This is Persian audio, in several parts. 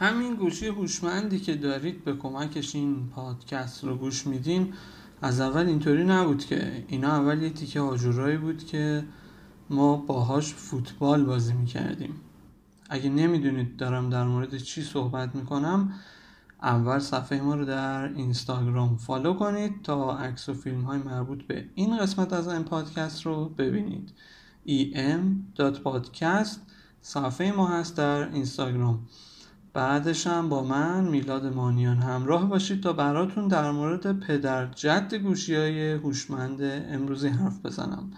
همین گوشی هوشمندی که دارید به کمکش این پادکست رو گوش میدین از اول اینطوری نبود که. اینا اول یه تیکه آجورایی بود که ما باهاش فوتبال بازی می‌کردیم. اگه نمی‌دونید دارم در مورد چی صحبت می‌کنم اول صفحه ما رو در اینستاگرام فالو کنید تا عکس و فیلم های مربوط به این قسمت از این پادکست رو ببینید. Em.podcast صفحه ما هست در اینستاگرام. بعدش هم با من میلاد مانیان همراه باشید تا براتون در مورد پدر جد گوشی های هوشمند امروزی حرف بزنم.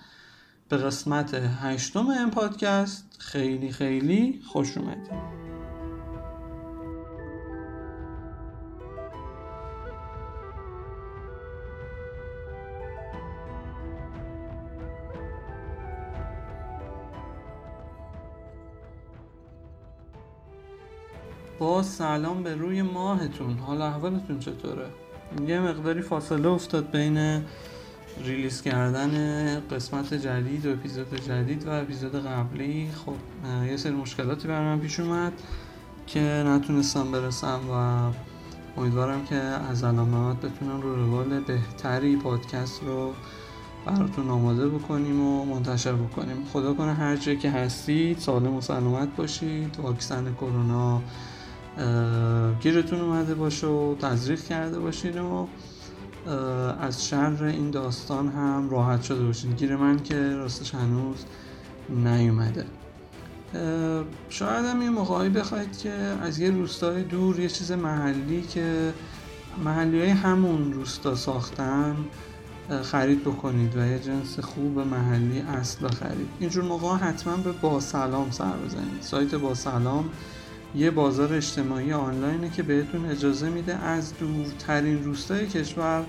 به قسمت هشتم این پادکست خیلی خیلی خوش اومدید. با سلام به روی ماهتون. حال احوالتون چطوره؟ یه مقداری فاصله افتاد بین ریلیز کردن قسمت جدید و اپیزود جدید و اپیزود قبلی. خب یه سری مشکلاتی بر من پیش اومد که نتونستم برسم و امیدوارم که از الان بتونم رو روال بهتری پادکست رو براتون آماده بکنیم و منتشر بکنیم. خدا کنه هر جایی که هستید سالم و سلامت باشید. واکسن کرونا گیرتون اومده باشه و تزریق کرده باشین و از شر این داستان هم راحت شده باشین. گیر من که راستش هنوز نیومده. شاید هم یه موقعی بخواید که از یه روستای دور یه چیز محلی که محلی های همون روستا ساختن خرید بکنید و یه جنس خوب محلی اصل خرید اینجور موقع حتما به با سلام سر بزنید. سایت با سلام یه بازار اجتماعی آنلاینه که بهتون اجازه میده از دورترین روستای کشور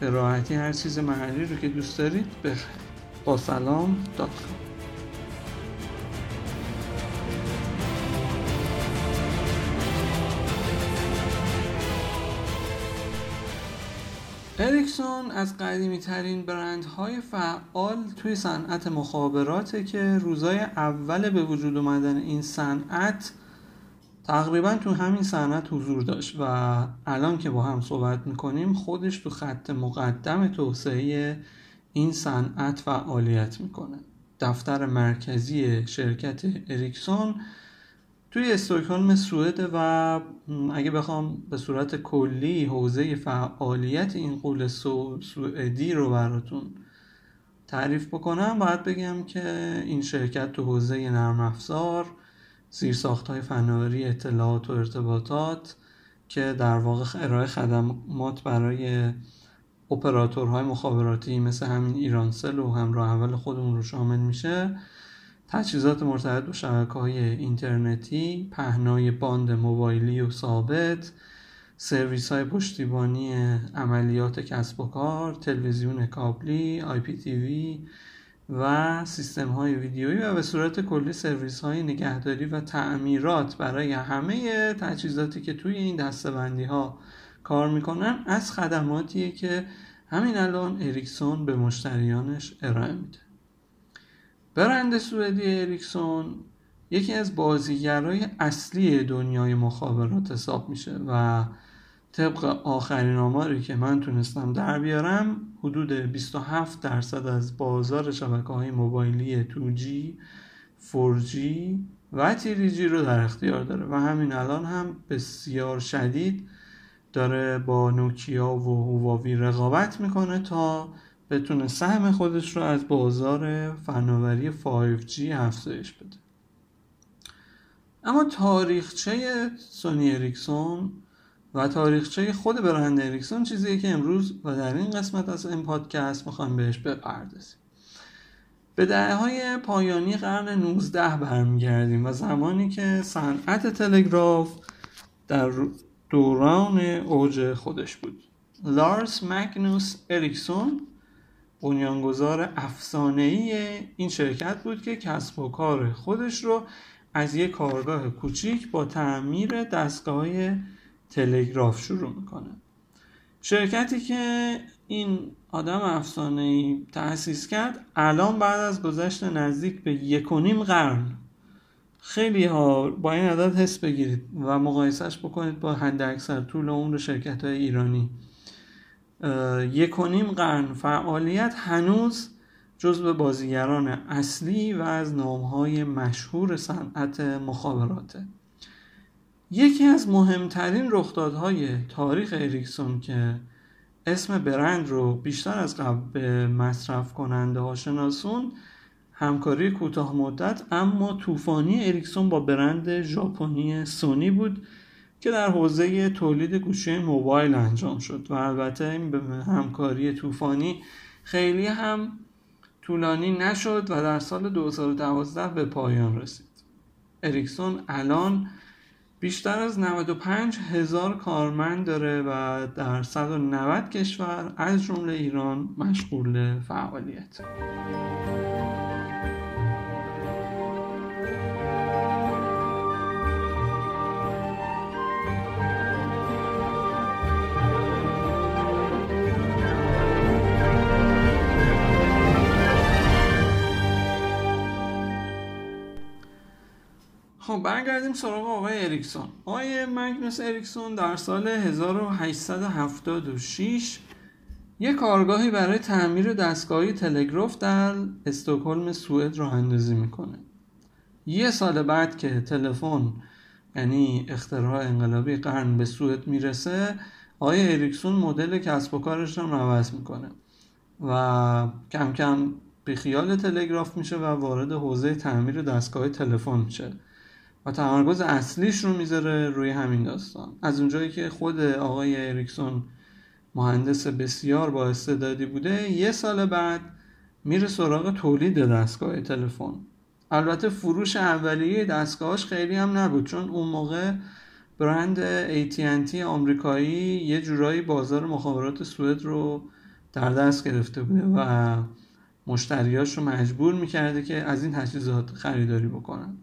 به راحتی هر چیز محلی رو که دوست دارید بخرید با سلام دات اریکسون از قدیمی ترین برندهای فعال توی صنعت مخابراته که روزای اول به وجود اومدن این صنعت تقریبا تو همین صنعت حضور داشت و الان که با هم صحبت می‌کنیم خودش تو خط مقدم توسعه این صنعت فعالیت می‌کنه. دفتر مرکزی شرکت اریکسون توی استکهلم سوئد و اگه بخوام به صورت کلی حوزه فعالیت این قول سوئدی رو براتون تعریف بکنم باید بگم که این شرکت تو حوزه نرم افزار زیرساخت های فناوری اطلاعات و ارتباطات که در واقع ارائه خدمات برای اپراتورهای مخابراتی مثل همین ایرانسل و همراه اول خودمون رو شامل میشه تجهیزات مرتبط با شبکه های اینترنتی پهنای باند موبایلی و ثابت سرویس های پشتیبانی عملیات کسب و کار تلویزیون کابلی IPTV و سیستم های ویدیویی و به صورت کلی سرویس های نگهداری و تعمیرات برای همه تجهیزاتی که توی این دستبندی ها کار می‌کنن از خدماتیه که همین الان اریکسون به مشتریانش ارائه میده. برند سوئدی اریکسون یکی از بازیگرای اصلی دنیای مخابرات حساب میشه و طبق آخرین آماری که من تونستم در بیارم حدود 27 درصد از بازار شبکه های موبایلی 2G 4G و 3G رو در اختیار داره و همین الان هم بسیار شدید داره با نوکیا و هواوی رقابت می‌کنه تا بتونه سهم خودش رو از بازار فناوری 5G افزایش بده. اما تاریخچه سونی اریکسون و تاریخچه خود برند اریکسون چیزیه که امروز و در این قسمت از این پادکست می‌خوایم بهش بپردازیم. به دهه های پایانی قرن 19 برمیگردیم و زمانی که صنعت تلگراف در دوران اوج خودش بود. لارس مگنوس اریکسون بنیانگذار افسانه‌ای این شرکت بود که کسب و کار خودش رو از یک کارگاه کوچیک با تعمیر دستگاه تلگراف شروع می‌کنه. شرکتی که این آدم افسانه ای تأسیس کرد الان بعد از گذشت نزدیک به یک و نیم قرن. خیلی ها با این عدد حس بگیرید و مقایسهش بکنید با حد اکثر طول عمر شرکت های ایرانی یک و نیم قرن فعالیت هنوز جزو بازیگران اصلی و از نامهای مشهور صنعت مخابراته. یکی از مهمترین رخدادهای تاریخ اریکسون که اسم برند رو بیشتر از قبل به مصرف کننده ها شناسون همکاری کوتاه مدت اما طوفانی اریکسون با برند ژاپنی سونی بود که در حوزه تولید گوشی موبایل انجام شد و البته این به همکاری طوفانی خیلی هم طولانی نشد و در سال 2012 به پایان رسید. اریکسون الان بیشتر از 95 هزار کارمند داره و در 190 کشور از جمله ایران مشغول فعالیت. خب برگردیم سراغ آقای اریکسون. آقای مگنوس اریکسون در سال 1876 یک کارگاهی برای تعمیر دستگاهی تلگراف در استکهلم سوئد راه اندازی می‌کنه. یه سال بعد که تلفن یعنی اختراع انقلابی قرن به سوئد می‌رسه آقای اریکسون مدل کسب و کارش رو عوض می‌کنه و کم کم خیال تلگراف میشه و وارد حوزه تعمیر دستگاه تلفن میشه. و تمرکز اصلیش رو می‌ذاره روی همین داستان. از اونجایی که خود آقای اریکسون مهندس بسیار با استعدادی بوده یه سال بعد میره سراغ تولید دستگاه تلفن. البته فروش اولیه دستگاهاش خیلی هم نبود چون اون موقع برند AT&T آمریکایی یه جورایی بازار مخابرات سوئد رو در دست گرفته بوده و مشتریاش رو مجبور می‌کرده که از این تجهیزات خریداری بکنن.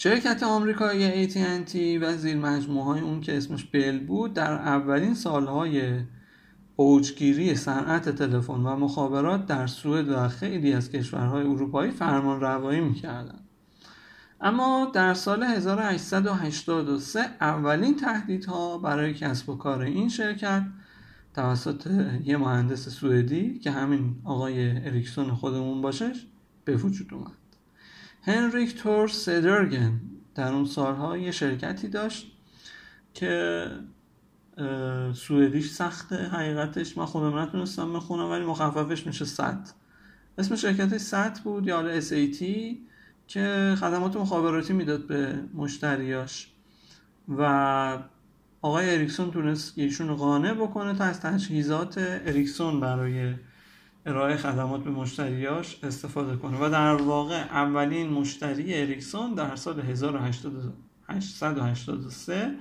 شرکت آمریکایی AT&T و زیر های اون که اسمش بل بود در اولین سالهای اوجگیری صنعت تلفن و مخابرات در سوئد و خیلی از کشورهای اروپایی فرمان روایی می‌کردن. اما در سال 1883 اولین تهدیدها برای کسب و کار این شرکت توسط یه مهندس سوئدی که همین آقای اریکسون خودمون باشه به وجود اومد. هنریک تور سدرگرن در اون سالها یه شرکتی داشت که سوئدیش سخته حقیقتش من خودم نتونستم بخونم ولی مخففش میشه ست اسم شرکتش ست بود یا SAT که خدمات مخابراتی می‌داد به مشتریاش. و آقای اریکسون تونست ایشون قانع بکنه تا از تجهیزات اریکسون برای ارائه خدمات به مشتریاش استفاده کنه. و در واقع اولین مشتری اریکسون در سال 1883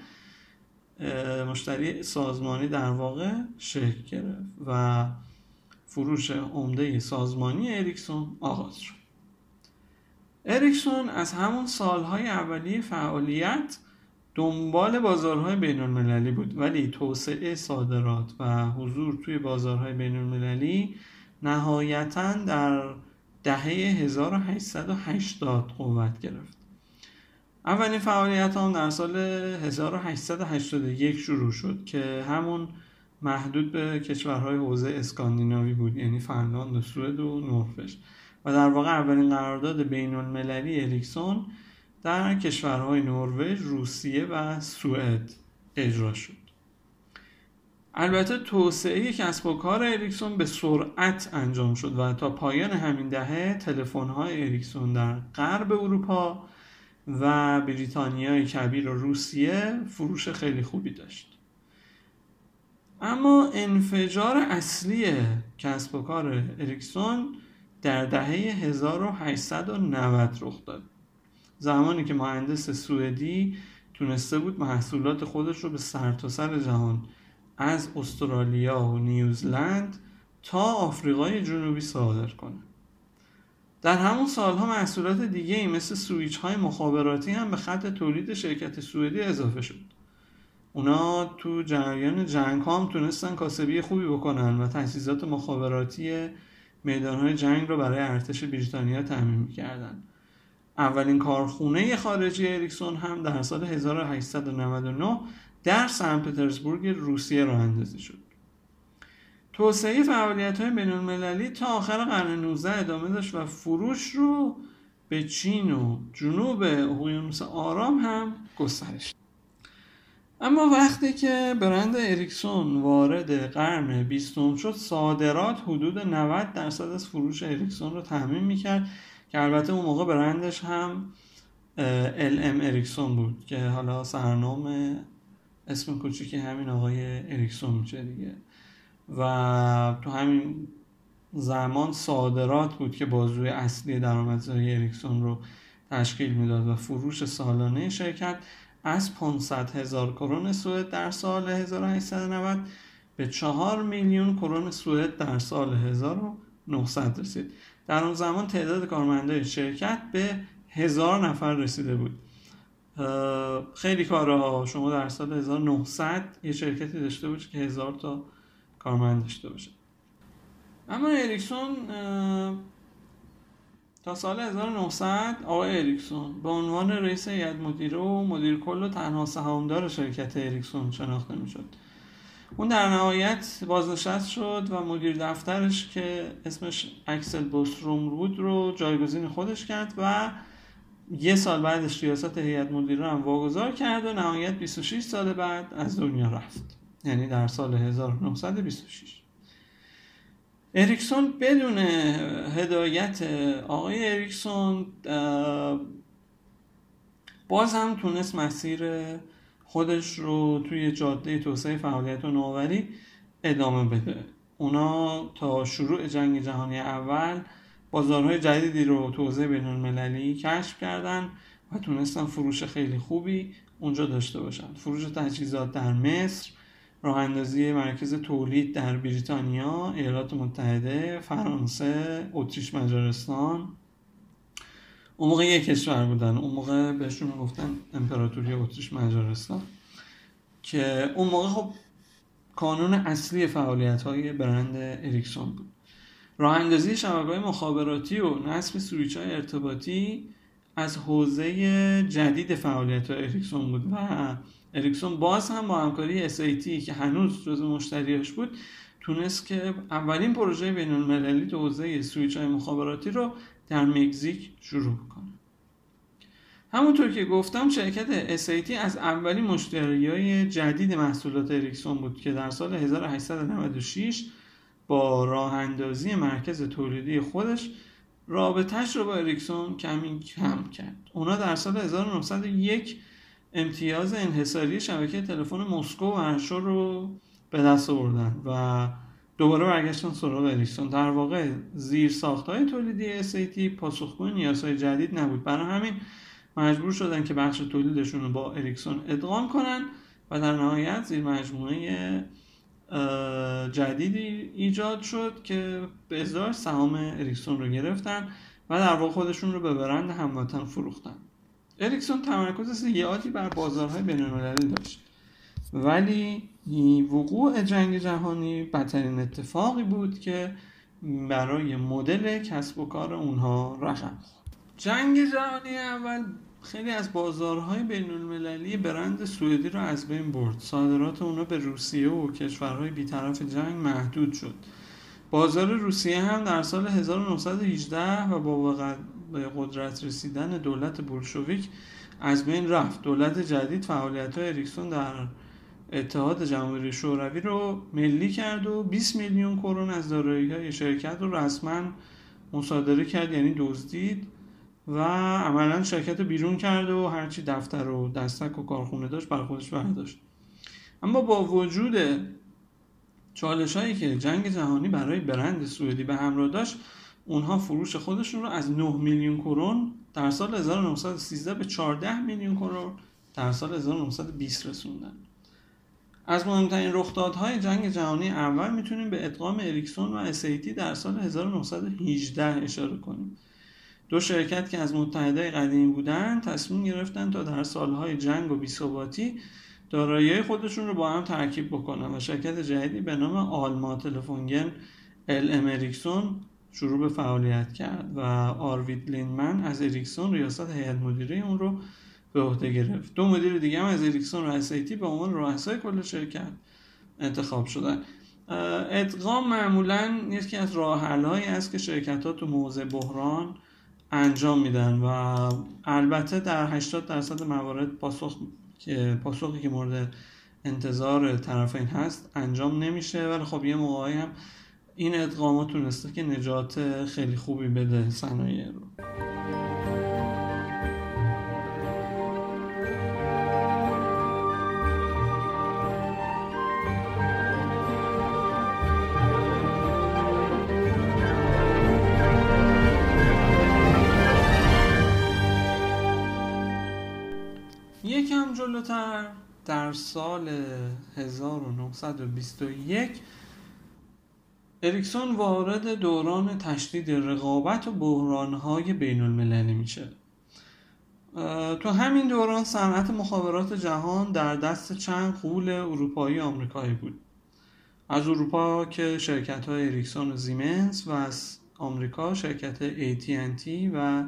مشتری سازمانی در واقع شکل گرفت و فروش عمده سازمانی اریکسون آغاز شد. اریکسون از همون سالهای اولیه فعالیت دنبال بازارهای بین المللی بود. ولی توسعه صادرات و حضور توی بازارهای بین المللی نهایتا در دهه 1880 قوت گرفت. اولین فعالیت هم در سال 1881 شروع شد که همون محدود به کشورهای حوزه اسکاندیناوی بود یعنی فنلاند و سوئد و نروژ. و در واقع اولین قرارداد بین المللی اریکسون در کشورهای نروژ، روسیه و سوئد اجرا شد. البته توسعه کسب و کار اریکسون به سرعت انجام شد و تا پایان همین دهه های اریکسون در غرب اروپا و بریتانیای کبیر و روسیه فروش خیلی خوبی داشت. اما انفجار اصلی کسب و کار اریکسون در دهه 1890 رخ داد. زمانی که مهندس سوئدی تونسته بود محصولات خودش رو به سرتاسر سر جهان از استرالیا و نیوزلند تا آفریقای جنوبی صادر کنه. در همون سالها محصولات دیگه ای مثل سویچ های مخابراتی هم به خط تولید شرکت سوئدی اضافه شد. اونا تو جریان جنگ هم تونستن کاسبی خوبی بکنن و تجهیزات مخابراتی میدان های جنگ رو برای ارتش بریتانیا تعمین می‌کردن. اولین کارخونه خارجی اریکسون هم در سال 1899 در سن پترزبورگ روسیه راه اندازی شد. توسعه فعالیت های بین المللی تا آخر قرن 19 ادامه داشت و فروش رو به چین و جنوب اقیانوس آرام هم گسترش اما وقتی که برند اریکسون وارد قرن بیستم شد صادرات حدود 90 درصد از فروش اریکسون رو تامین می‌کرد که البته اون موقع برندش هم LM اریکسون بود که حالا سرنام اسم کوچیکی همین آقای اریکسون میشه دیگه. و تو همین زمان صادرات بود که بازوی اصلی درآمدزایی اریکسون رو تشکیل می‌داد و فروش سالانه شرکت از 500 هزار کرون سوئد در سال 1890 به 4 میلیون کرون سوئد در سال 1900 رسید. در اون زمان تعداد کارمندای شرکت به هزار نفر رسیده بود. خیلی کارها. شما در سال 1900 یه شرکتی داشته باشه که هزار تا کارمند داشته باشه. اما اریکسون تا سال 1900 آقای اریکسون به عنوان رئیس هیئت مدیره و مدیر کل و تنها سهامدار شرکت اریکسون شناخته می‌شد. اون در نهایت بازنشست شد و مدیر دفترش که اسمش اکسل بوستروم بود رو جایگزین خودش کرد و یه سال بعدش ریاست هیئت مدیره هم واگذار کرد و نهایت 26 سال بعد از دنیا رفت. یعنی در سال 1926 اریکسون بدون هدایت آقای اریکسون باز هم تونست مسیر خودش رو توی جاده توسعه فعالیت و نوآوری ادامه بده. اونا تا شروع جنگ جهانی اول بازارهای جدیدی رو توسعه بین المللی کشف کردن و تونستن فروش خیلی خوبی اونجا داشته باشن. فروش تجهیزات در مصر راه اندازی مرکز تولید در بریتانیا، ایالات متحده، فرانسه، اتریش مجارستان. اون موقع یک کشور بودن. اون موقع بهشون گفتن امپراتوری اتریش مجارستان. که اون موقع خب کانون اصلی فعالیت های برند اریکسون بود. راه اندازی شبکه مخابراتی و نصب سویچ ارتباطی از حوزه جدید فعالیت های اریکسون بود و اریکسون باز هم با همکاری SAT که هنوز جزو مشتریاش بود تونست که اولین پروژه بین المللی تو حوزه سویچ مخابراتی رو در مکزیک شروع کنه همونطور که گفتم شرکت SAT از اولین مشتری های جدید محصولات اریکسون بود که در سال 1896 با راه اندازی مرکز تولیدی خودش رابطهش رو با اریکسون کمی کم کرد. اونا در سال 1901 امتیاز انحصاری شبکه تلفن مسکو و ورشو رو به دست آوردن و دوباره برگشتن سراغ اریکسون. در واقع زیرساخت های تولیدی SAT پاسخگوی نیازهای جدید نبود. برای همین مجبور شدن که بخش تولیدشون رو با اریکسون ادغام کنن و در نهایت زیر مجموعه جدیدی ایجاد شد که به ازدار سهام اریکسون رو گرفتن و در واقع خودشون رو به برند هموطن فروختن. اریکسون تمرکز زیادی بر بازارهای بینالمللی داشت. ولی وقوع جنگ جهانی بدترین اتفاقی بود که برای مدل کسب و کار اونها رقم جنگ جهانی اول خیلی از بازارهای بین المللی برند سوئدی رو از بین برد. صادرات اونا به روسیه و کشورهای بیطرف جنگ محدود شد. بازار روسیه هم در سال 1918 و با قدرت رسیدن دولت بولشویک از بین رفت. دولت جدید فعالیت های اریکسون در اتحاد جمهوری شوروی رو ملی کرد و 20 میلیون کرون از دارایی های شرکت رو رسما مصادره کرد یعنی دزدید. و عملا شرکت رو بیرون کرد و هرچی دفتر و دستک و کارخونه داشت بر خودش برداشت. اما با وجود چالش هایی که جنگ جهانی برای برند سوئدی به همراه داشت اونها فروش خودشون رو از 9 میلیون کرون در سال 1913 به 14 میلیون کرون در سال 1920 رسوندن. از مهمترین رخدادهای جنگ جهانی اول می‌تونیم به ادغام اریکسون و اسیتی در سال 1918 اشاره کنیم. دو شرکت که از متحده قدیم بودن تصمیم گرفتن تا در سالهای جنگ و بیثباتی دارایی خودشون رو با هم ترکیب بکنن و شرکت جدیدی به نام آلما تلفونگن ال ام اریکسون شروع به فعالیت کرد و آروید لیندمن از اریکسون ریاست هیئت مدیره اون رو به عهده گرفت. دو مدیر دیگه هم از اریکسون و اسیتی به عنوان رؤسای کل شرکت انتخاب شدن. ادغام معمولا یکی از راه است که شرکت ها تو موضع بحران انجام میدن و البته در 80 درصد موارد پاسخ پاسخی که مورد انتظار طرفین هست انجام نمیشه ولی خب یه موقعی هم این ادغامات تونسته که نجات خیلی خوبی بده صنایع رو. یکم جلوتر. در سال 1921 اریکسون وارد دوران تشدید رقابت و بحرانهای بین المللی میشه تو همین دوران صنعت مخابرات جهان در دست چند قول اروپایی آمریکایی بود. از اروپا که شرکت های اریکسون و زیمنس و از آمریکا شرکت AT&T و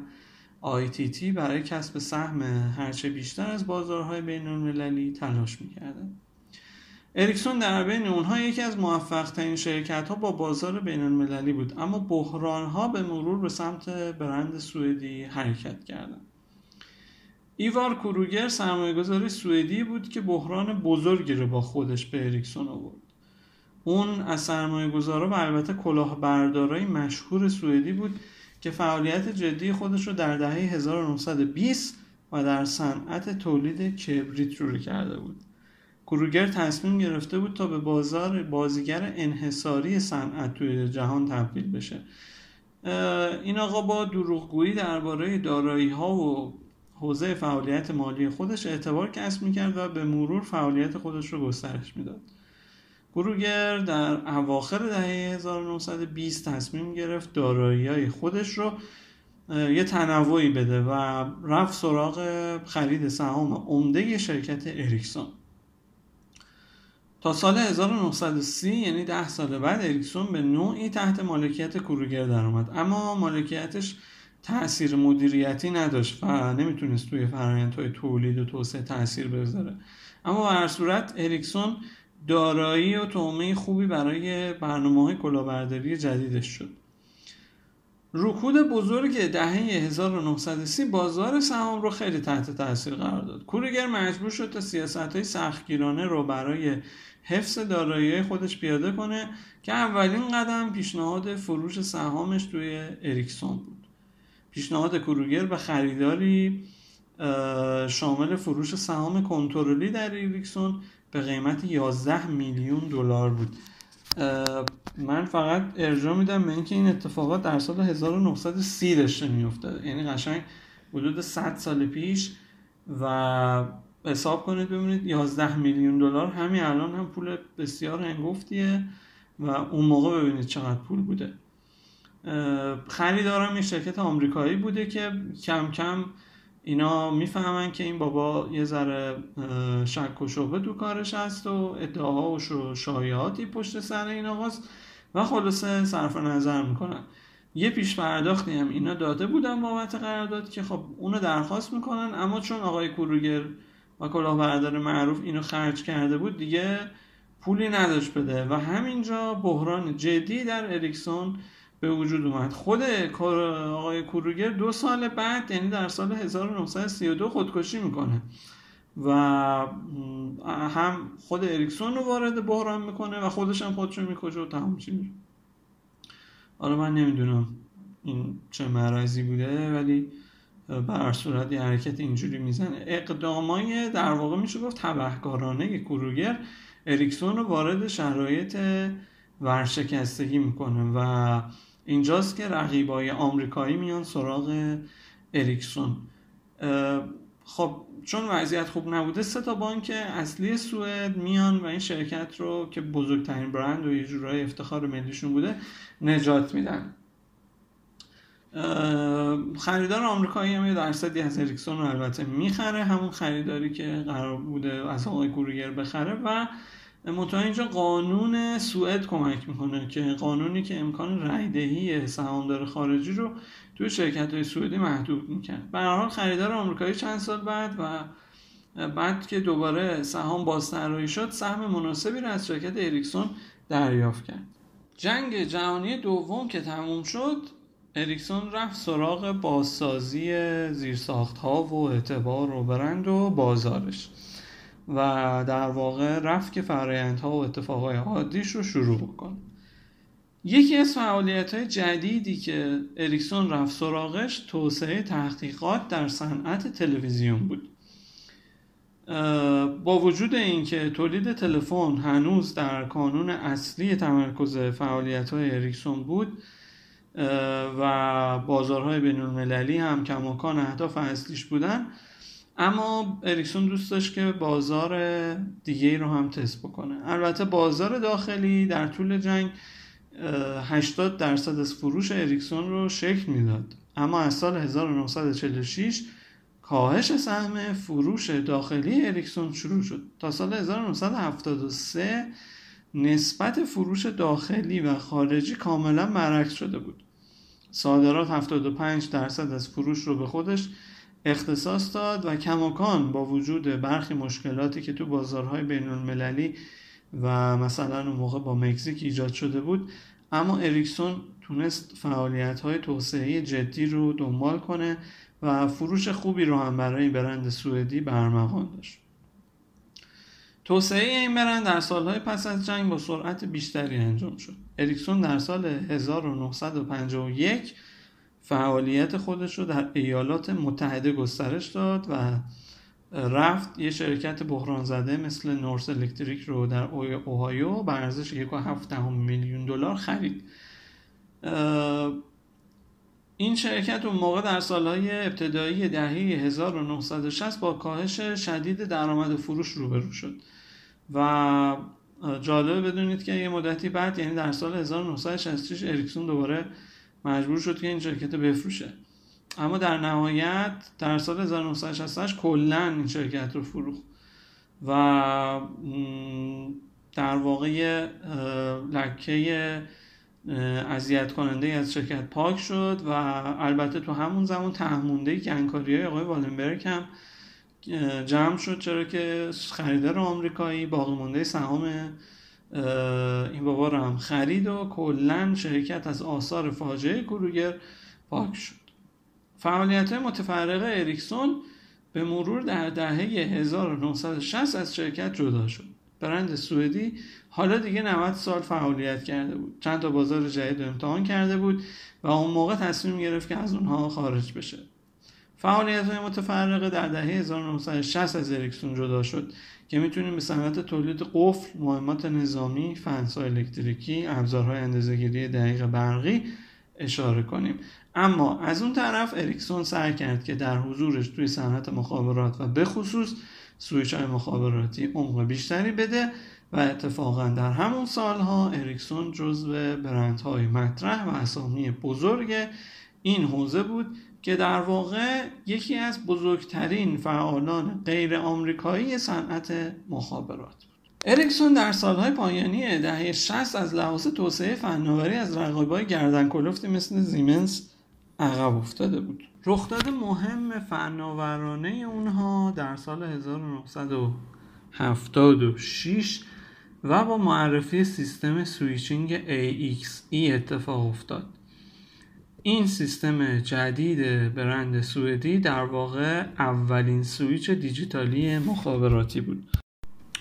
ITT برای کسب سهم هرچه بیشتر از بازارهای بین المللی تلاش می‌کردن اریکسون در بین اونها یکی از موفق ترین شرکت ها با بازار بین المللی بود اما بحران ها به مرور به سمت برند سوئدی حرکت کردند. ایوار کروگر سرمایه گذاری سوئدی بود که بحران بزرگی رو با خودش به اریکسون آورد اون از سرمایه گذارا و البته کلاهبردارای مشهور سوئدی بود که فعالیت جدی خودش رو در دهه 1920 و در صنعت تولید کبریت شروع کرده بود. کروگر تصمیم گرفته بود تا به بازار بازیگر انحصاری صنعت توی جهان تبدیل بشه. این آقا با دروغگویی درباره دارایی ها و حوزه فعالیت مالی خودش اعتبار کسب می‌کرد و به مرور فعالیت خودش رو گسترش می‌داد. کروگر در اواخر دهه 1920 تصمیم گرفت دارایی خودش رو یه تنوعی بده و رفت سراغ خرید سهام عمده شرکت اریکسون. تا سال 1930 یعنی ده سال بعد اریکسون به نوعی تحت مالکیت کروگر درآمد اما مالکیتش تاثیر مدیریتی نداشت و نمی‌تونست توی فرآیندهای تولید و توسعه تاثیر بذاره اما به هر صورت اریکسون دارایی و طعمه خوبی برای برنامه های کلاهبرداری جدیدش شد رکود بزرگ دهه 1930 بازار سهام رو خیلی تحت تاثیر قرار داد. کوریگر مجبور شد تا سیاست های سختگیرانه رو برای حفظ دارایی خودش پیاده کنه که اولین قدم پیشنهاد فروش سهامش توی اریکسون بود. پیشنهاد کروگر به خریداری شامل فروش سهام کنترلی در اریکسون به قیمت 11 میلیون دلار بود. من فقط ارجاع میدم به اینکه این اتفاقات در سال 1930 داشته میافتاد. یعنی قشنگ حدود 100 سال پیش و حساب کنید ببینید 11 میلیون دلار همین الان هم پول بسیار هنگفتیه و اون موقع ببینید چقدر پول بوده. خریدارم یه شرکت آمریکایی بوده که کم کم اینا می‌فهمن که این بابا یه ذره شک و شبه تو کارش هست و ادعاها و شایعاتی پشت سر این آقاست و خلاصه صرف نظر می‌کنن. یه پیش پرداختی هم اینا داده بودن بابت قرارداد که خب اونو درخواست می‌کنن اما چون آقای کروگر و کلاهبردار معروف اینو خرج کرده بود دیگه پولی نداشت بده. و همینجا بحران جدی در اریکسون به وجود اومد. خود آقای کروگر دو سال بعد یعنی در سال 1932 خودکشی می‌کنه. و هم خود اریکسون رو وارد بحران می‌کنه و خودش هم خودش می‌کشه و تمام چی حالا من نمی‌دونم این چه مرضی بوده ولی بر صورت یه حرکت اینجوری می‌زنه. اقدامای در واقع میشه گفت تبهکارانه کروگر اریکسون رو وارد شرایط ورشکستگی می‌کنه و اینجاست که رقیبای آمریکایی میان سراغ اریکسون. خب چون وضعیت خوب نبوده سه تا بانک اصلی سوئد میان و این شرکت رو که بزرگترین برند و یه جورای افتخار ملیشون بوده نجات میدن. خریدار آمریکایی هم یه درصدی از اریکسون رو البته می‌خره همون خریداری که قرار بوده از آقای کوریگر بخره و منتها اینجا قانون سوئد کمک می‌کنه که قانونی که امکان رایدهی سهامدار خارجی رو توی شرکت های سوئدی محدود می‌کرد. به خریدار آمریکایی چند سال بعد و بعد که دوباره سهام بازطراحی شد سهم مناسبی رو از شرکت اریکسون دریافت کرد. جنگ جهانی دوم که تموم شد اریکسون رفت سراغ بازسازی زیرساخت ها و اعتبار و برند و بازارش. و در واقع رفت که فرایندها و اتفاقای عادیش رو شروع بکنه یکی از فعالیت های جدیدی که اریکسون رفت سراغش توسعه تحقیقات در صنعت تلویزیون بود. با وجود اینکه تولید تلفن هنوز در کانون اصلی تمرکز فعالیت های اریکسون بود و بازارهای بین المللی هم کماکان اهداف اصلیش بودن اما اریکسون دوست داشت که بازار دیگه رو هم تست بکنه. البته بازار داخلی در طول جنگ 80 درصد از فروش اریکسون رو شکل می‌داد. اما از سال 1946 کاهش سهم فروش داخلی اریکسون شروع شد. تا سال 1973 نسبت فروش داخلی و خارجی کاملا برعکس شده بود. صادرات 75 درصد از فروش رو به خودش اختصاص داد و کماکان با وجود برخی مشکلاتی که تو بازارهای بین المللی و مثلا اون موقع با مکزیک ایجاد شده بود اما اریکسون تونست فعالیت های توسعه جدی رو دنبال کنه و فروش خوبی رو هم برای برند سوئدی برمغان داشت. توسعه این برند در سالهای پس از جنگ با سرعت بیشتری انجام شد. اریکسون در سال 1951 فعالیت خودش رو در ایالات متحده گسترش داد و رفت یه شرکت بحران زده مثل نورس الکتریک رو در اوهایو به ارزش 1.7 میلیون دلار خرید. این شرکت اون موقع در سالهای ابتدایی دهه 1960 با کاهش شدید درآمد فروش روبرو شد. و جالبه بدونید که یه مدتی بعد یعنی در سال 1966 اریکسون دوباره مجبور شد که این شرکت بفروشه. اما در نهایت در سال 1968 کلا این شرکت رو فروخت و در واقع لکه اذیت کننده از شرکت پاک شد و البته تو همون زمان تهمونده کنکاری های آقای والنبرگ هم جمع شد چرا که خریدار آمریکایی باقی مونده سهام این بابا رو هم خرید و کلا شرکت از آثار فاجعه کروگر پاک شد. فعالیت متفرقه اریکسون به مرور در دهه 1960 از شرکت جدا شد. برند سوئدی حالا دیگه 90 سال فعالیت کرده بود. چند تا بازار جدید امتحان کرده بود و اون موقع تصمیم گرفت که از اونها خارج بشه. فعالیت های متفرقه در دهه 1960 از اریکسون جدا شد. که می‌تونیم به صنعت تولید قفل، مهمات نظامی، فنسای الکتریکی، ابزارهای اندازه‌گیری دقیق برقی اشاره کنیم. اما از اون طرف اریکسون سعی کرد که در حضورش توی صنعت مخابرات و به خصوص سویچ های مخابراتی عمق بیشتری بده و اتفاقا در همون سالها اریکسون جزو برندهای مطرح و اسامی بزرگ این حوزه بود که در واقع یکی از بزرگترین فعالان غیر آمریکایی صنعت مخابرات بود. اریکسون در سالهای پایانی دهه 60 از لحاظ توسعه فناوری از رقیبای گردن کلفتی مثل زیمنس عقب افتاده بود. رخداد مهم فناورانه اونها در سال 1976 و با معرفی سیستم switching AXE اتفاق افتاد. این سیستم جدید برند سوئدی در واقع اولین سویچ دیجیتالی مخابراتی بود.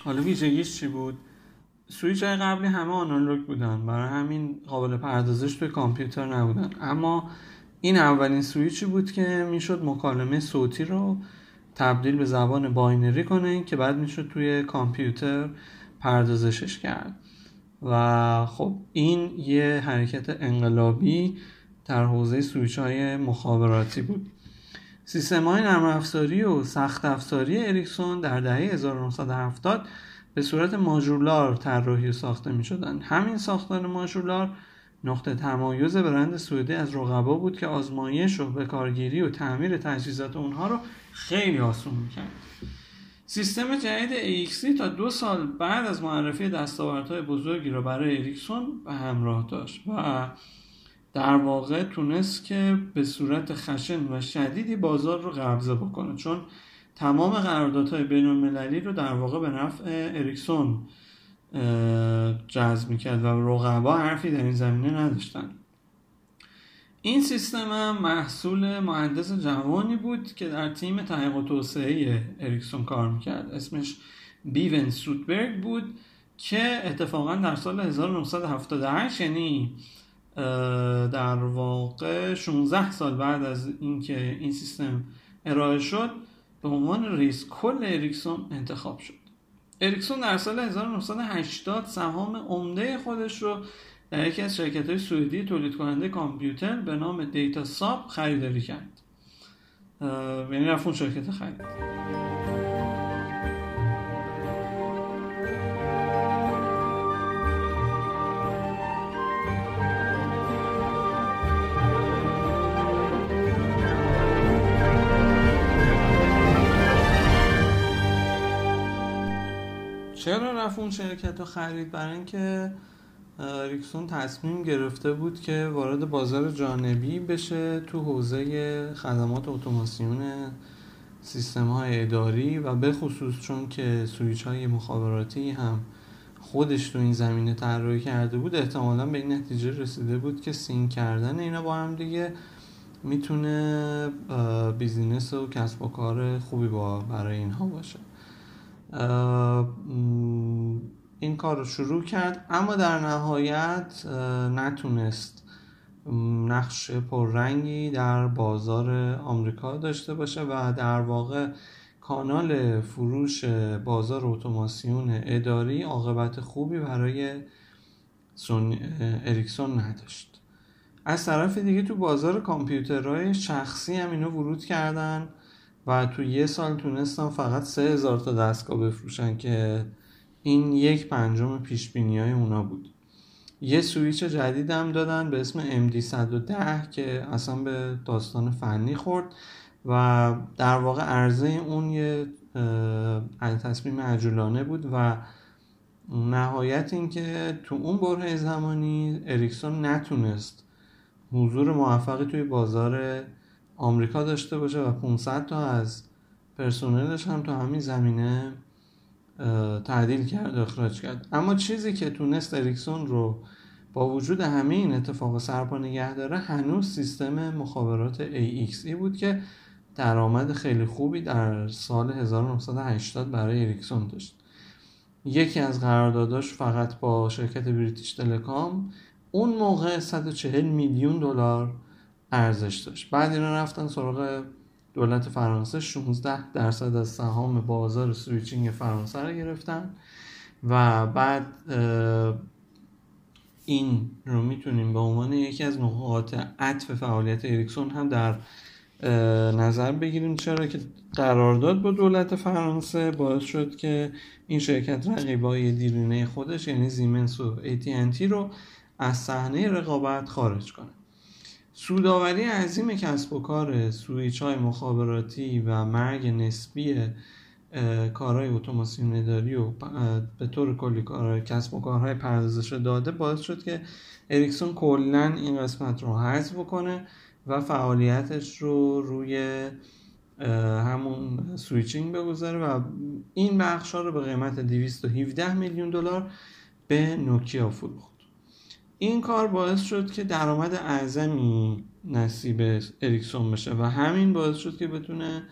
حالا ویژگیش چی بود؟ سویچ های قبلی همه آنالوگ بودن برای همین قابل پردازش با کامپیوتر نبودن. اما این اولین سویچی بود که می‌شد مکالمه صوتی رو تبدیل به زبان binary کنه که بعد می‌شد توی کامپیوتر پردازشش کرد. و خب این یه حرکت انقلابی در حوزه سویچ های مخابراتی بود سیستم های نرم افزاری و سخت افزاری اریکسون در دهه 1970 به صورت ماژولار طراحی و ساخته می شدن. همین ساختار ماژولار نقطه تمایز برند سوئدی از رقبا بود که آزمایش و کارگیری و تعمیر تجهیزات اونها رو خیلی آسون می‌کرد سیستم جدید AXC تا دو سال بعد از معرفی دستاوردهای بزرگی را برای اریکسون به همراه داشت و در واقع تونست که به صورت خشن و شدیدی بازار رو قبضه بکنه چون تمام قراردادهای بین المللی رو در واقع به نفع اریکسون جذب می‌کرد و رقبا حرفی در این زمینه نداشتن. این سیستم هم محصول مهندس جوانی بود که در تیم تحقیق و توسعه اریکسون کار می‌کرد. اسمش بیون سوتبرگ بود که اتفاقا در سال 1978 یعنی در واقع 16 سال بعد از اینکه این سیستم ارائه شد به عنوان رئیس کل اریکسون انتخاب شد. اریکسون در سال 1980 سهام عمده خودش رو در یکی از شرکت های سوئدی تولید کننده کامپیوتر به نام دیتا ساب خریداری کرد. یعنی رفت اون شرکت خرید. چرا رفت اون شرکت رو خرید؟ برای اینکه اریکسون تصمیم گرفته بود که وارد بازار جانبی بشه تو حوزه خدمات اتوماسیون سیستم های اداری و به خصوص چون که سویچ های مخابراتی هم خودش تو این زمینه طراحی کرده بود احتمالا به این نتیجه رسیده بود که sync کردن اینا با هم دیگه می‌تونه business و کسب و کار خوبی با برای اینها باشه. این کار رو شروع کرد اما در نهایت نتونست نقش پررنگی در بازار آمریکا داشته باشه و در واقع کانال فروش بازار اتوماسیون اداری عاقبت خوبی برای اریکسون نداشت. از طرف دیگه تو بازار کامپیوترهای شخصی هم اینو ورود کردن. و تو یه سال تونستن فقط سه هزار تا دستگاه بفروشن که این یک پنجم پیش بینی های اونا بود. یه سویچ جدید هم دادن به اسم MD110 که اصلا به داستان فنی خورد و در واقع عرضه اون یه تصمیم عجولانه بود و نهایت اینکه تو اون بره زمانی اریکسون نتونست حضور موفقی توی بازار آمریکا داشته باشه و 500 تا از پرسنلش هم تو همین زمینه تعدیل کرد اخراج کرد. اما چیزی که تونست اریکسون رو با وجود همه این اتفاق سرپا نگه داره هنوز سیستم مخابرات AXE بود که درآمد خیلی خوبی در سال 1980 برای اریکسون داشت. یکی از قرارداداش فقط با شرکت بریتیش تلکام اون موقع 140 میلیون دلار ارزش داشت. بعد اینا رفتن سراغ دولت فرانسه. 16 درصد از سهام بازار switching فرانسه رو گرفتن و بعد این رو می‌تونیم به عنوان یکی از نقاط عطف فعالیت اریکسون هم در نظر بگیریم. چرا که قرارداد با دولت فرانسه باعث شد که این شرکت رقیبای دیرینه خودش یعنی زیمنس و AT&T رو از صحنه رقابت خارج کنه. سوداوری عظیم کسب و کار سویچ های مخابراتی و مرگ نسبی کارهای اتوماسیون اداری و به طور کلی کارهای کسب و کارهای پردازش داده باعث شد که اریکسون کلا این قسمت رو حذف بکنه و فعالیتش رو روی همون switching بگذاره و این بخش رو به قیمت 217 میلیون دلار به نوکیا فروخت. این کار باعث شد که درآمد اعظمی نصیب اریکسون بشه و همین باعث شد که بتونه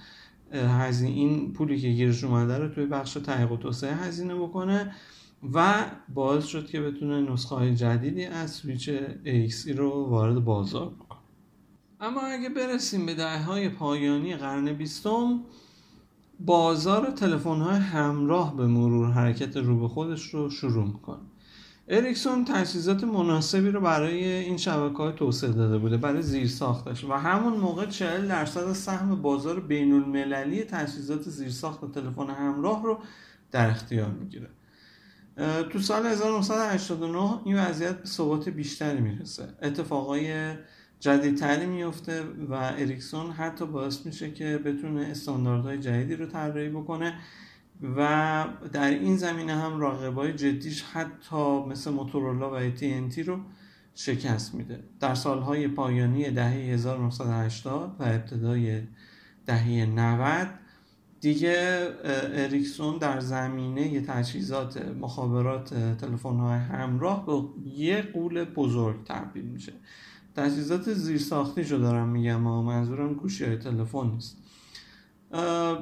هزینه این پولی که گیرش اومده رو توی بخش تحقیق و توسعه هزینه بکنه و باعث شد که بتونه نسخه های جدیدی از سویچ AXE رو وارد بازار بکنه. اما اگه برسیم به دهه های پایانی قرن بیستم بازار تلفن های همراه به مرور حرکت رو به خودش رو شروع می‌کنه. اریکسون تجهیزات مناسبی رو برای این شبکه های توسعه داده بوده برای زیر ساختش و همون موقع 40 درصد سهم بازار بین المللی تجهیزات زیر ساخت تلفن همراه رو در اختیار می‌گیره. تو سال 1989 این وضعیت به ثبات بیشتری می‌رسه. اتفاقای جدیدتری میفته و اریکسون حتی باعث میشه که بتونه استانداردهای جدیدی رو طراحی بکنه. و در این زمینه هم راقبای جدیش حتی مثل موتورولا و AT&T رو شکست میده. در سالهای پایانی دهه 1980 و ابتدای دهه 90 دیگه اریکسون در زمینه تجهیزات مخابرات تلفن های همراه به یه قول بزرگ تبدیل میشه. تجهیزات زیرساختی رو دارم میگم و منظورم گوشی های تلفن نیست.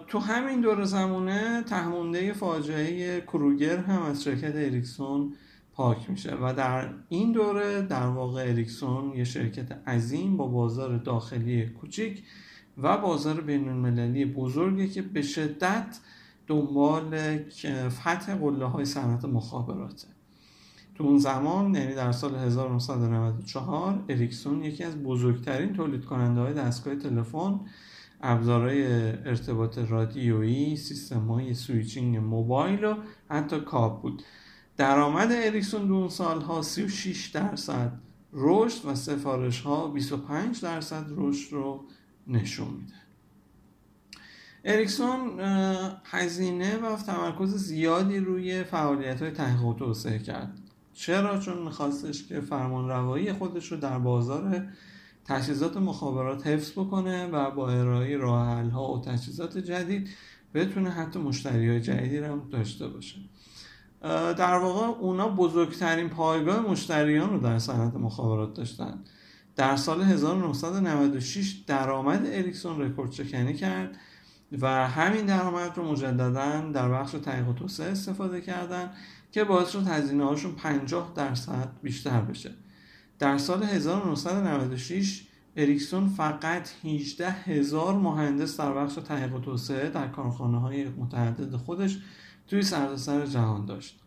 تو همین دور زمانه تهمونده فاجعه کروگر هم از شرکت اریکسون پاک میشه و در این دوره در واقع اریکسون یه شرکت عظیم با بازار داخلی کوچیک و بازار بین المللی بزرگی که به شدت دنبال فتح قله های صنعت مخابراته. تو اون زمان یعنی در سال 1994 اریکسون یکی از بزرگترین تولید کننده های دستگاه تلفن ابزارهای ارتباط رادیویی سیستم های switching موبایل و حتی کابل بود. درآمد اریکسون تو اون سالها 36 درصد رشد و سفارش ها 25 درصد رشد رو نشون میده. اریکسون هزینه و تمرکز زیادی روی فعالیت های تحقیق و توسعه کرد. چرا؟ چون میخواستش که فرمان روایی خودش رو در بازار تجهیزات مخابرات حفظ بکنه و با ارائه راه ها و تجهیزات جدید بتونه حتی مشتری های جدیدی رو داشته باشه. در واقع اونا بزرگترین پایگاه مشتریان رو در صنعت مخابرات داشتن. در سال 1996 درآمد اریکسون رکورد شکنی کرد و همین درآمد رو مجددا در بخش تحقیق و توسعه استفاده کردن که باعث شد هزینه هاشون 50 درصد بیشتر بشه. در سال 1996 اریکسون فقط 18 هزار مهندس در بخش تحقیق و توسعه در کارخانه های متعدد خودش توی سرتاسر جهان داشت.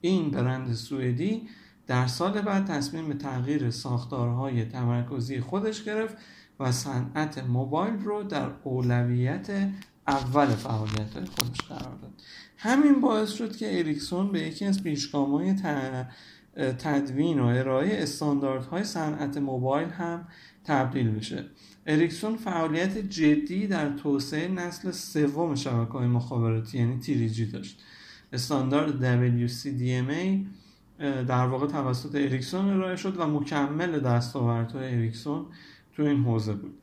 این برند سوئدی در سال بعد تصمیم به تغییر ساختارهای تمرکزی خودش گرفت و صنعت موبایل رو در اولویت اول فعالیت خودش قرار داد. همین باعث شد که اریکسون به یکی از پیشگامهای تدوین و ارائه استانداردهای صنعت موبایل هم تبدیل بشه. اریکسون فعالیت جدی در توسعه نسل سوم شبکه های مخابراتی یعنی 3G داشت. استاندارد WCDMA در واقع توسط اریکسون ارائه شد و مکمل دستاوردهای اریکسون تو این حوزه بود.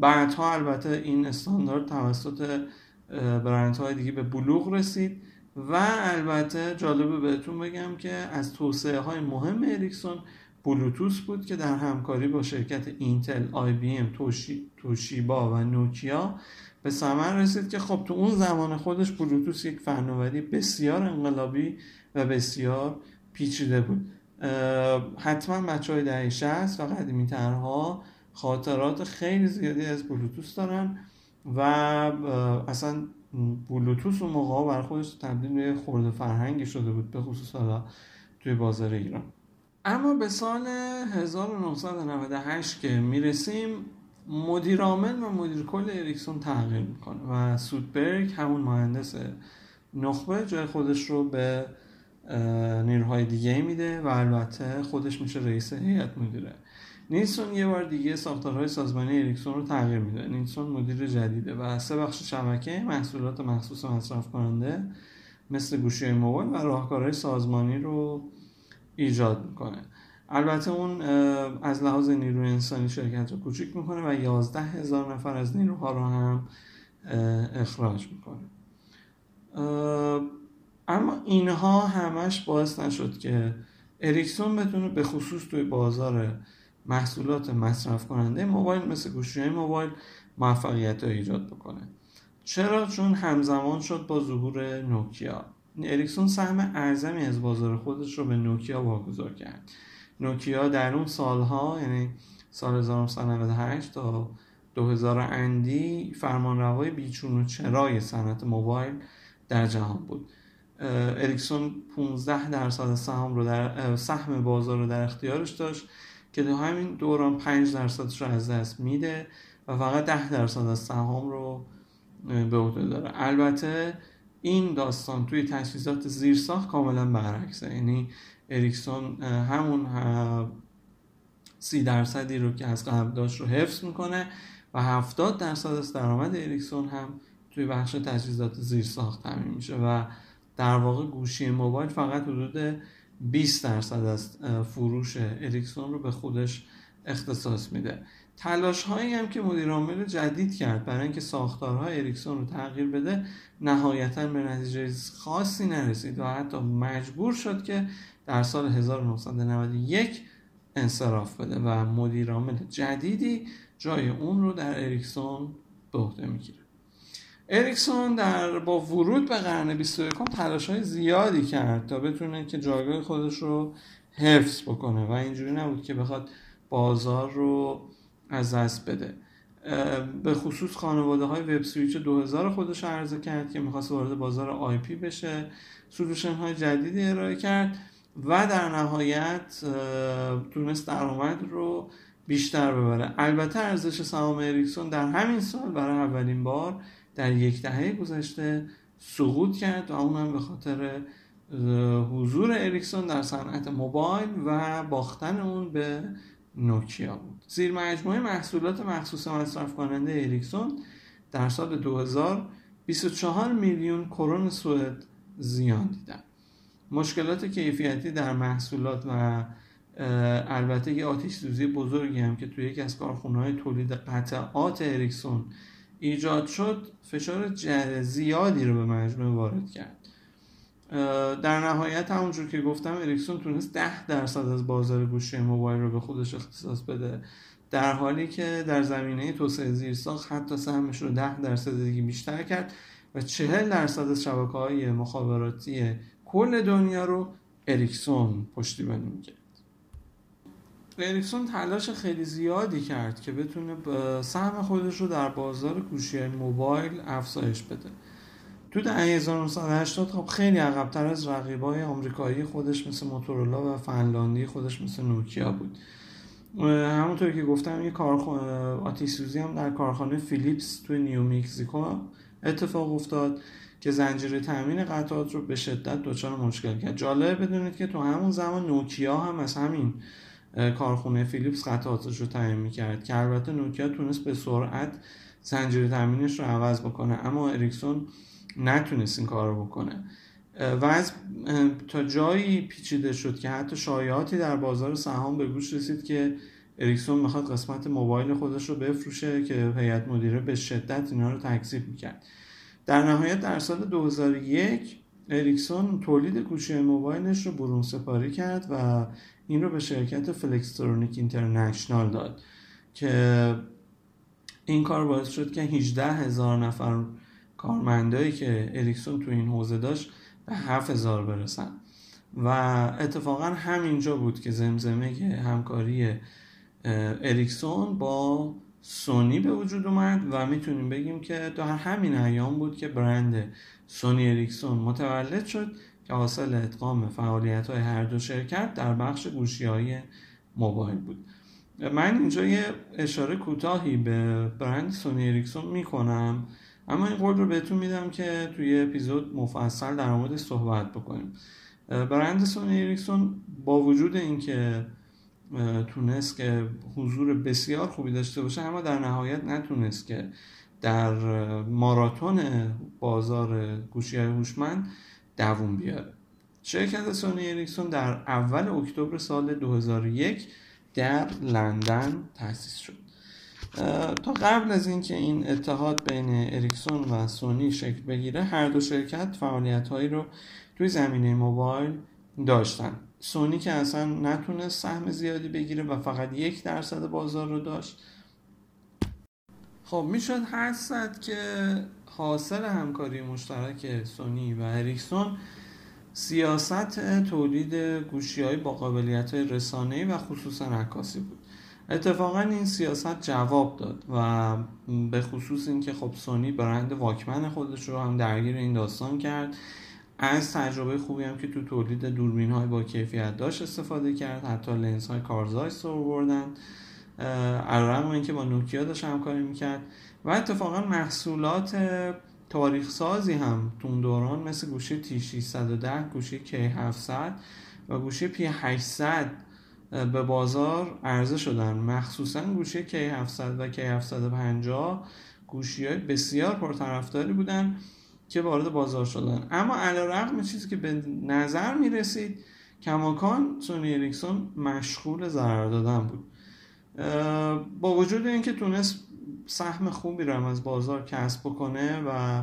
بعدها البته این استاندارد توسط برندهای دیگه به بلوغ رسید. و البته جالبه بهتون بگم که از توسعه های مهم اریکسون بلوتوث بود که در همکاری با شرکت اینتل، IBM، توشی، توشیبا و نوکیا به ثمر رسید که خب تو اون زمان خودش بلوتوث یک فناوری بسیار انقلابی و بسیار پیچیده بود. حتما بچه های دهه 60 و قدیمی ترها خاطرات خیلی زیادی از بلوتوس دارن و اصلا بلوتوس اون موقع بر خودش تبدیل به خورده فرهنگی شده بود به خصوص حالا توی بازار ایران. اما به سال 1998 که می‌رسیم مدیر عامل و مدیر کل اریکسون تغییر می‌کنه و سودبرگ همون مهندس نخبه جای خودش رو به نیروهای دیگه میده و البته خودش میشه رئیس هیئت مدیره. نیلسون یه بار دیگه ساختارهای سازمانی اریکسون رو تغییر میده. نیلسون مدیر جدیده و سه بخش شبکه محصولات مخصوص مصرف کننده مثل گوشی موبایل و راهکارهای سازمانی رو ایجاد می‌کنه. البته اون از لحاظ نیروی انسانی شرکت رو کوچیک می‌کنه و یازده هزار نفر از نیروها رو هم اخراج می‌کنه. اما اینها همش باعث نشد که اریکسون بتونه به خصوص توی بازار محصولات مصرف کننده موبایل مثل گوشی موبایل موفقیت رو ایجاد بکنه. چرا؟ چون همزمان شد با ظهور نوکیا. اریکسون سهم اعظمی از بازار خودش رو به نوکیا واگذار کرد. نوکیا در اون سالها یعنی سال 1998 تا 2000 اندی فرمانروای بیچون و چرای صنعت موبایل در جهان بود. اریکسون 15 درصد سهام رو در سهم بازار رو در اختیارش داشت. که در همین دوران 5 درصدش رو از دست میده و فقط 10 درصد از سهام رو به عهده داره. البته این داستان توی تجهیزات زیرساخت کاملا برعکسه. یعنی اریکسون همون سی درصدی رو که از قبل داشت رو حفظ می‌کنه و 70 درصد از درآمد اریکسون هم توی بخش تجهیزات زیر ساخت تامین میشه و در واقع گوشی موبایل فقط حدود 20 درصد از فروش اریکسون رو به خودش اختصاص میده. تلاش هایی هم که مدیر عامل جدید کرد برای اینکه ساختارهای اریکسون رو تغییر بده نهایتا به نتیجه خاصی نرسید و حتی مجبور شد که در سال 1991 انصراف بده و مدیر عامل جدیدی جای اون رو در اریکسون به عهده می‌گیره. اریکسون در با ورود به قرن 21 تلاش های زیادی کرد تا بتونه که جایگاه خودش رو حفظ بکنه و اینجوری نبود که بخواد بازار رو از دست بده. به خصوص خانواده های web switch 2000 خودش عرضه کرد که می‌خواست وارد بازار IP بشه. solution های جدیدی ارائه کرد و در نهایت تونست درآمد رو بیشتر ببره. البته ارزش سهام اریکسون در همین سال برای اولین بار در یک دهه گذشته سقوط کرد و اونم به خاطر حضور اریکسون در صنعت موبایل و باختن اون به نوکیا بود. زیر مجموعه محصولات مخصوص مصرف کننده اریکسون در سال 2000 24 میلیون کرون سوئد زیان دیدن. مشکلات کیفیتی در محصولات و البته یه آتیش سوزی بزرگی هم که توی یکی از کارخونه های تولید قطعات اریکسون ایجاد شد فشار زیادی رو به مجموعه وارد کرد. در نهایت همونجور که گفتم اریکسون تونست 10 درصد از بازار گوشی موبایل رو به خودش اختصاص بده. در حالی که در زمینه توسعه زیرساخت حتی سهمش رو 10 درصد دیگه بیشتر کرد و 40 درصد از شبکه های مخابراتی کل دنیا رو اریکسون پشتیبانی می‌کرد. اریکسون تلاش خیلی زیادی کرد که بتونه سهم خودش رو در بازار گوشی موبایل افزایش بده. تو دهه 1980 خب خیلی عقبتر از رقیبای آمریکایی خودش مثل موتورولا و فنلاندی خودش مثل نوکیا بود. همونطور که گفتم یه کارخانه آتیش هم در کارخانه فیلیپس تو نیو اتفاق افتاد که زنجیره تامین قطعات رو به شدت دچار مشکل کرد. جالب بدونید که تو همون زمان نوکیا هم از همین کارخونه فیلیپس قطعاتش رو تامین می‌کرد که البته نوکیا تونست به سرعت زنجیره تامینش رو عوض بکنه اما اریکسون نتونست این کار رو بکنه و از تا جایی پیچیده شد که حتی شایعاتی در بازار سهام به گوش رسید که اریکسون می‌خواد قسمت موبایل خودش رو بفروشه که هیئت مدیره به شدت اینا رو تکذیب می‌کرد. در نهایت در سال 2001 اریکسون تولید گوشی موبایلش رو برون سپاری کرد و این رو به شرکت Flextronics International داد که این کار باعث شد که 18 هزار نفر کارمندایی که اریکسون تو این حوزه داشت به 7000 برسن. و اتفاقا همینجا بود که زمزمه همکاری اریکسون با سونی به وجود اومد و می‌تونیم بگیم که در همین ایام بود که برند سونی اریکسون متولد شد که حاصل ادغام فعالیت های هر دو شرکت در بخش گوشی های موبایل بود. من اینجا یه اشاره کوتاهی به برند سونی اریکسون می‌کنم اما این قول رو بهتون میدم که توی اپیزود مفصل در مورد صحبت بکنیم. برند سونی اریکسون با وجود اینکه تونست که حضور بسیار خوبی داشته باشه اما در نهایت نتونست که در ماراتون بازار گوشی های هوشمند دووم بیاره. شرکت سونی اریکسون در اول اکتبر سال 2001 در لندن تأسیس شد. تا قبل از اینکه این اتحاد بین اریکسون و سونی شکل بگیره هر دو شرکت فعالیت هایی رو توی زمینه موبایل داشتن. سونی که اصلا نتونست سهم زیادی بگیره و فقط یک درصد بازار رو داشت. خب می‌شد حد که حاصل همکاری مشترک سونی و اریکسون سیاست تولید گوشی های با قابلیت های رسانه‌ای و خصوصا عکاسی بود. اتفاقا این سیاست جواب داد و به خصوص اینکه خب سونی برند واکمن خودش رو هم درگیر این داستان کرد از تجربه خوبی هم که تو تولید دوربین های با کیفیت داشت استفاده کرد حتی لنز های کارزای سر بردن اینکه با نوکیا داشت همکاری می‌کرد. و اتفاقا محصولات تاریخ سازی هم اون دوران مثل گوشی تی 610 گوشی کی 700 و گوشی پی 800 به بازار عرضه شدن. مخصوصا گوشی کی 700 و کی 750 گوشی های بسیار پرطرفداری بودن که وارد بازار شدن. اما علیرغم چیزی که به نظر می رسید کماکان سونی اریکسون مشغول ضرر دادن بود. با وجود اینکه تونست سهم خوبی رو از بازار کسب بکنه و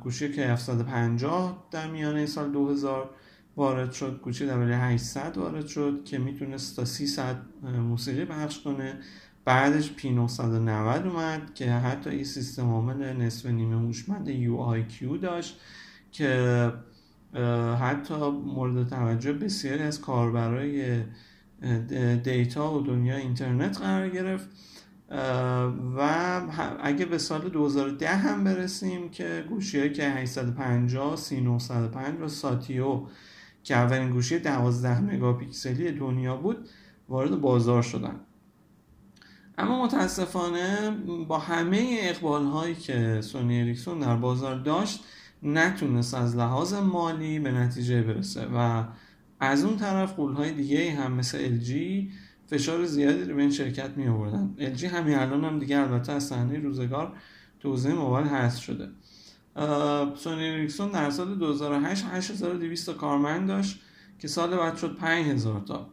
گوشی که 750 در میانه سال 2000 وارد شد گوشی W800 وارد شد که می‌تونست تا 300 موسیقی پخش کنه. بعدش پی 990 اومد که حتی این سیستم عامل نصف نیمه هوشمند UIQ داشت که حتی مورد توجه بسیاری از کاربرای data و دنیا اینترنت قرار گرفت. و اگه به سال 2010 هم برسیم که گوشی که 850 3905 و Satio که اولین گوشی 12 مگاپیکسلی دنیا بود وارد بازار شدن. اما متاسفانه با همه اقبال هایی که سونی اریکسون در بازار داشت نتونست از لحاظ مالی به نتیجه برسه و از اون طرف قول دیگه هم مثل LG فشار زیادی رو به این شرکت می آوردن LG همین الان هم دیگه البته از صحنه روزگار توزیع موبایل هست شده. سونی اریکسون در سال 2008 8200 کارمند داشت که سال بعد شد 5000 تا.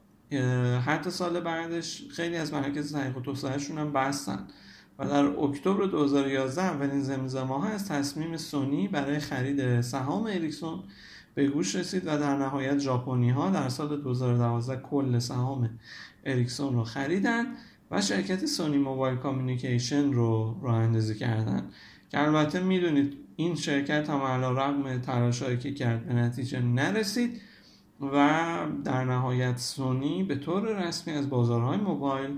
حتی سال بعدش خیلی از مراکز تحقیق و توسعهشون هم بستن. و در اکتبر 2011 اولین زمزمه ها از تصمیم سونی برای خرید سهام اریکسون به گوش رسید و در نهایت ژاپنی ها در سال 2012 کل سهام اریکسون رو خریدن و شرکت سونی موبایل کامیونیکیشن رو راه اندازی کردن. که البته می‌دونید این شرکت هم علا رقم تلاشهایی که کرد به نتیجه نرسید و در نهایت سونی به طور رسمی از بازارهای موبایل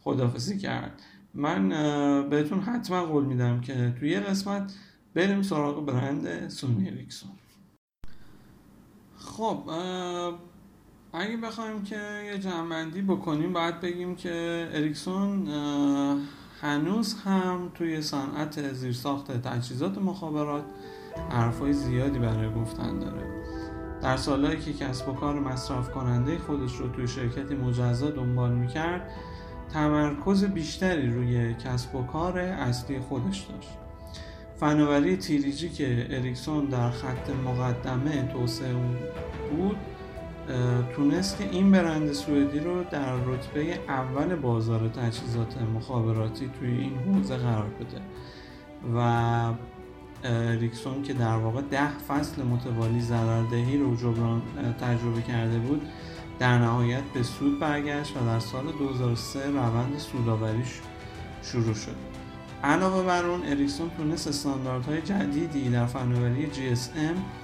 خدافزی کرد. من بهتون حتما قول میدم که توی یه قسمت بریم سراغ برند سونی اریکسون. خب اگه بخوایم که یه جمعندی بکنیم باید بگیم که اریکسون هنوز هم توی صنعت زیرساخت تجهیزات مخابرات حرفای زیادی برای گفتن داره. در سالهایی که کسب و کار مصرف کننده خودش رو توی شرکتی مجزا دنبال می‌کرد تمرکز بیشتری روی کسب و کار اصلی خودش داشت. فناوری تیریجی که اریکسون در خط مقدمه توسعه بود تونست که این برند سوئدی رو در رتبه اول بازار تجهیزات مخابراتی توی این حوزه قرار بده. و ریکسون که در واقع ده فصل متوالی ضرردهی رو جبران تجربه کرده بود در نهایت به سود برگشت و در سال 2003 روند سوداوریش شروع شد. علاوه بر اون اریکسون تونست استانداردهای جدیدی در فناوری GSM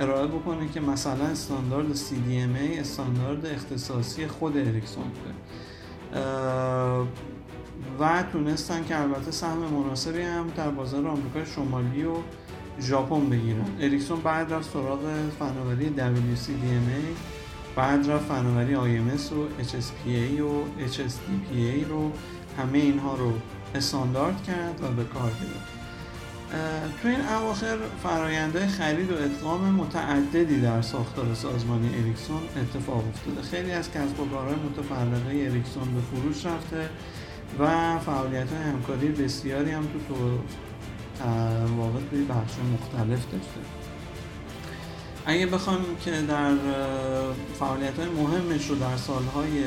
ارائه بکنه که مثلا استاندارد CDMA استاندارد اختصاصی خود اریکسون بوده. و تونستن که البته سهم مناسبی هم در بازار آمریکای شمالی و ژاپن بگیرن. اریکسون بعد رفت سراغ فناوری WCDMA بعد رفت فناوری IMS و HSPA و HSDPA رو. همه اینها رو استاندارد کرد و به کار گرفت. تو این اواخر فرایندهای خرید و ادغام متعددی در ساختار سازمانی اریکسون اتفاق افتاده. خیلی از کسب و کارهای متفرقه اریکسون به فروش رفته و فعالیت های همکاری بسیاری هم تو تو واقع توی بخش مختلف داشته. اگه بخوام که در فعالیت های مهمش رو در سالهای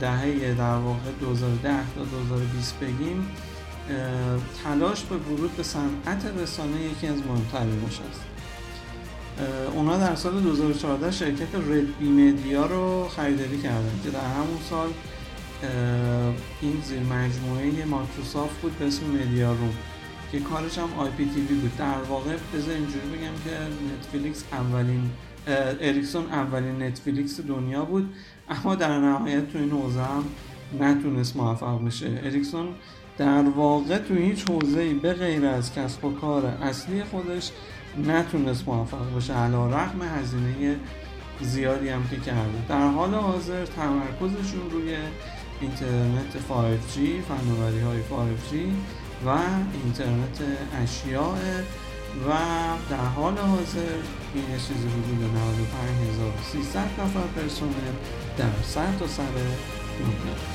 دهه در واقع 2010 تا 2020 بگیم تلاش به ورود به صنعت رسانه یکی از مهمترینش است. اونا در سال 2014 شرکت Red Bee Media رو خریداری کردن که در همون سال این زیر مجموعه مایکروسافت بود به اسم Mediaroom که کارش هم IPTV بود. در واقع بذار اینجوری بگم که نتفلیکس اولین اریکسون اولین نتفلیکس دنیا بود اما در نهایت تو این حوزه هم نتونست موفق بشه. اریکسون در واقع تو هیچ حوزه‌ای به غیر از کسب و کار اصلی خودش نتونست موفق بشه علی‌رغم هزینه زیادی هم که کرده. در حال حاضر تمرکزشون روی اینترنت 5G فناوری های 5G و اینترنت اشیاء و در حال حاضر این چیزی حدود 95300 نفر پرسنل در سر تا سر دنیا.